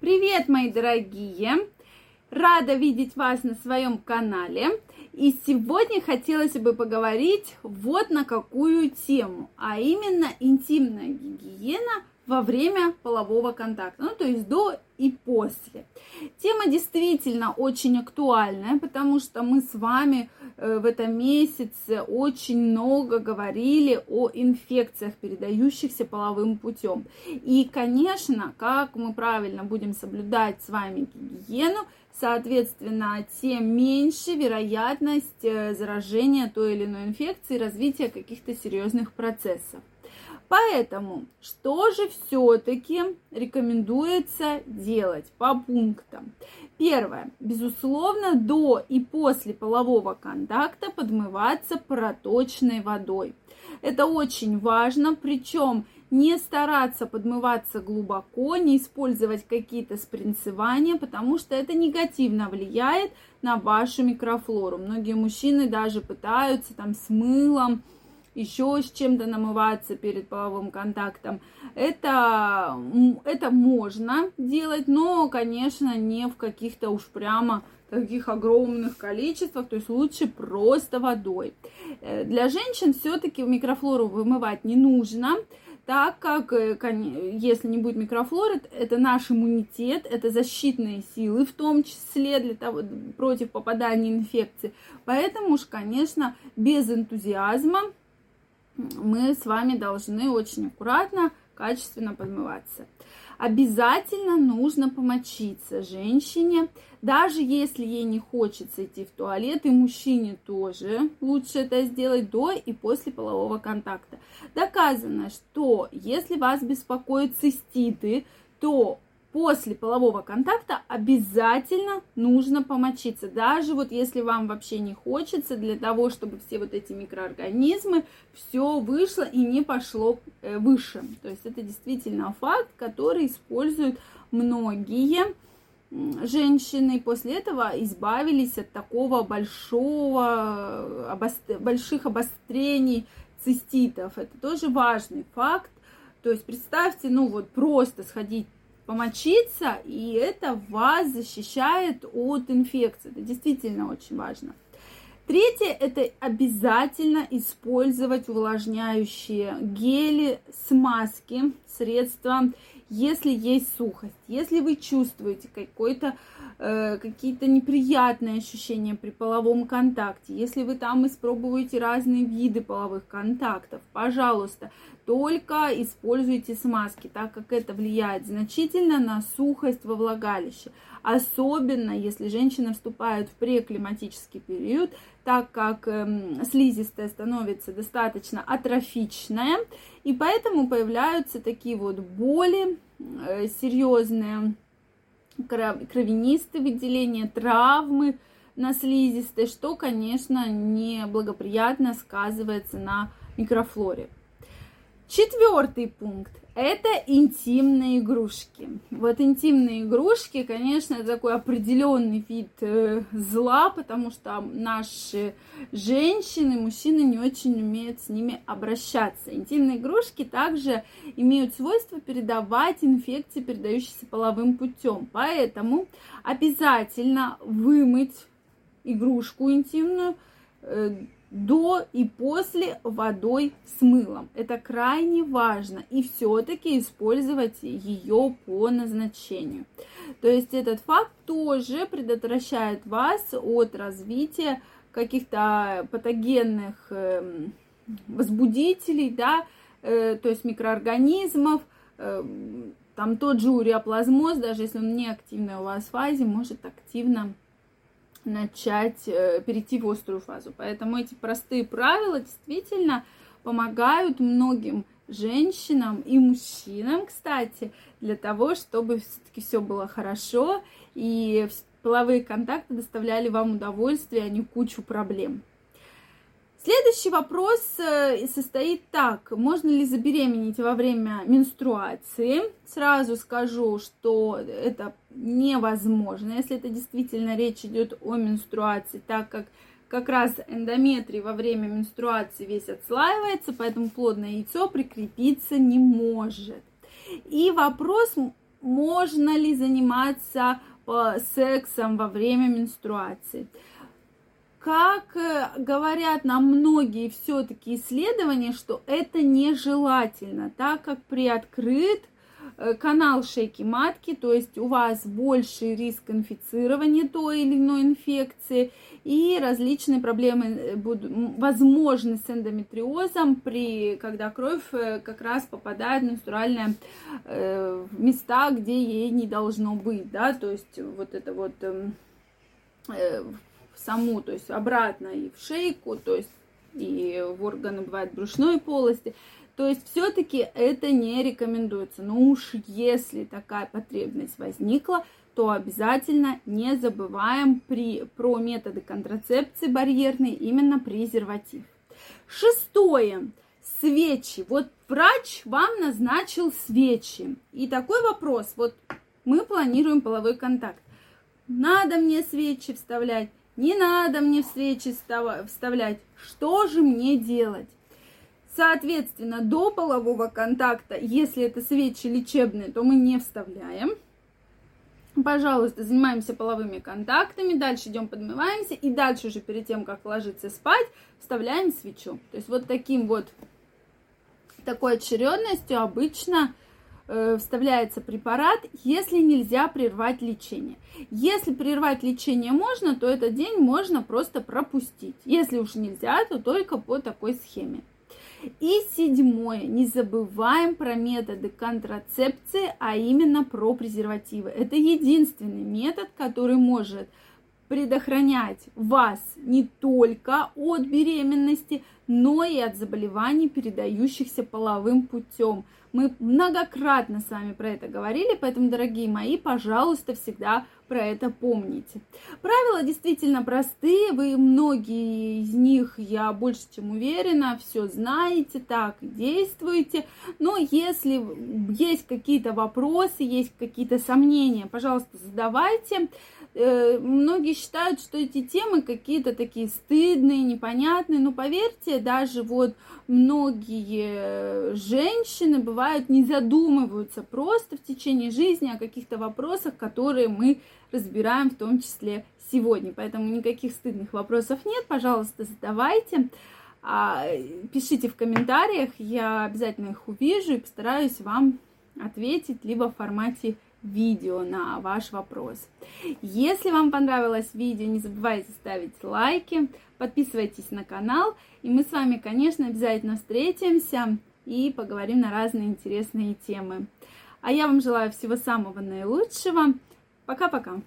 Привет, мои дорогие! Рада видеть вас на своем канале. И сегодня хотелось бы поговорить вот на какую тему, а именно интимная гигиена во время полового контакта, ну то есть до и после. Тема действительно очень актуальная, потому что мы с вами э, в этом месяце очень много говорили о инфекциях, передающихся половым путем. И, конечно, как мы правильно будем соблюдать с вами гигиену, соответственно, тем меньше вероятность э, заражения той или иной инфекции, развития каких-то серьезных процессов. Поэтому, что же все-таки рекомендуется делать по пунктам? Первое. Безусловно, до и после полового контакта подмываться проточной водой. Это очень важно, причем не стараться подмываться глубоко, не использовать какие-то спринцевания, потому что это негативно влияет на вашу микрофлору. Многие мужчины даже пытаются там с мылом, еще с чем-то намываться перед половым контактом. Это, это можно делать, но, конечно, не в каких-то уж прямо таких огромных количествах, то есть лучше просто водой. Э, для женщин все-таки микрофлору вымывать не нужно, так как э, если не будет микрофлоры, это наш иммунитет, это защитные силы, в том числе для того, против попадания инфекции. Поэтому уж, конечно, без энтузиазма мы с вами должны очень аккуратно, качественно подмываться. Обязательно нужно помочиться женщине, даже если ей не хочется идти в туалет, и мужчине тоже лучше это сделать до и после полового контакта. Доказано, что если вас беспокоят циститы, то после полового контакта обязательно нужно помочиться. Даже вот если вам вообще не хочется, для того, чтобы все вот эти микроорганизмы, все вышло и не пошло э, выше. То есть это действительно факт, который используют многие женщины после этого избавились от такого большого, обостр... больших обострений циститов. Это тоже важный факт. То есть представьте, ну вот просто сходить помочиться, и это вас защищает от инфекции. Это действительно очень важно. Третье – это обязательно использовать увлажняющие гели, смазки, средства, если есть сухость. Если вы чувствуете какой-то э, какие-то неприятные ощущения при половом контакте, если вы там испробуете разные виды половых контактов, пожалуйста, только используйте смазки, так как это влияет значительно на сухость во влагалище. Особенно, если женщина вступает в преклиматический период, так как эм, слизистая становится достаточно атрофичная, и поэтому появляются такие вот боли э, серьезные, кровянистые выделения, травмы на слизистой, что, конечно, неблагоприятно сказывается на микрофлоре. Четвертый пункт – это интимные игрушки. Вот интимные игрушки, конечно, такой определенный вид э, зла, потому что наши женщины, мужчины не очень умеют с ними обращаться. Интимные игрушки также имеют свойство передавать инфекции, передающиеся половым путем. Поэтому обязательно вымыть игрушку интимную э, до и после водой с мылом. Это крайне важно. И все-таки использовать ее по назначению. То есть этот факт тоже предотвращает вас от развития каких-то патогенных эм, возбудителей, да, э, то есть микроорганизмов, эм, там тот же уреоплазмоз, даже если он не активный у вас в фазе, может активно начать э, перейти в острую фазу. Поэтому эти простые правила действительно помогают многим женщинам и мужчинам, кстати, для того, чтобы все-таки все было хорошо и половые контакты доставляли вам удовольствие, а не кучу проблем. Следующий вопрос э, состоит так. Можно ли забеременеть во время менструации? Сразу скажу, что это невозможно, если это действительно речь идет о менструации, так как как раз эндометрий во время менструации весь отслаивается, поэтому плодное яйцо прикрепиться не может. И вопрос можно ли заниматься э, сексом во время менструации. Как э, говорят нам многие все-таки исследования, что это нежелательно, так как приоткрыт Э, канал шейки матки, то есть у вас больший риск инфицирования той или иной инфекции и различные проблемы э, будут возможны с эндометриозом, при, когда кровь как раз попадает в менструальные э, места, где ей не должно быть, да, то есть вот это вот эм, э, саму, то есть обратно и в шейку, то есть и в органы бывает брюшной полости. То есть все-таки это не рекомендуется. Но уж если такая потребность возникла, то обязательно не забываем при, про методы контрацепции барьерной, именно презерватив. Шестое. Свечи. Вот врач вам назначил свечи. И такой вопрос. Вот мы планируем половой контакт. Надо мне свечи вставлять? Не надо мне свечи вставлять. Что же мне делать? Соответственно, до полового контакта, если это свечи лечебные, то мы не вставляем. Пожалуйста, занимаемся половыми контактами, дальше идем подмываемся, и дальше уже перед тем, как ложиться спать, вставляем свечу. То есть вот таким вот, такой очередностью обычно вставляется препарат, если нельзя прервать лечение. Если прервать лечение можно, то этот день можно просто пропустить. Если уж нельзя, то только по такой схеме. И седьмое, не забываем про методы контрацепции, а именно про презервативы. Это единственный метод, который может предохранять вас не только от беременности, но и от заболеваний, передающихся половым путем. Мы многократно с вами про это говорили, поэтому, дорогие мои, пожалуйста, всегда про это помните. Правила действительно простые, вы многие из них, я больше чем уверена, все знаете, так действуете. Но если есть какие-то вопросы, есть какие-то сомнения, пожалуйста, задавайте. Э, многие считают, что эти темы какие-то такие стыдные, непонятные, но поверьте, даже вот многие женщины бывают не задумываются просто в течение жизни о каких-то вопросах, которые мы разбираем в том числе сегодня. Поэтому никаких стыдных вопросов нет, пожалуйста, задавайте. А, пишите в комментариях, я обязательно их увижу и постараюсь вам ответить либо в формате видео на ваш вопрос. Если вам понравилось видео, не забывайте ставить лайки, подписывайтесь на канал, и мы с вами, конечно, обязательно встретимся и поговорим на разные интересные темы. А я вам желаю всего самого наилучшего. Пока-пока.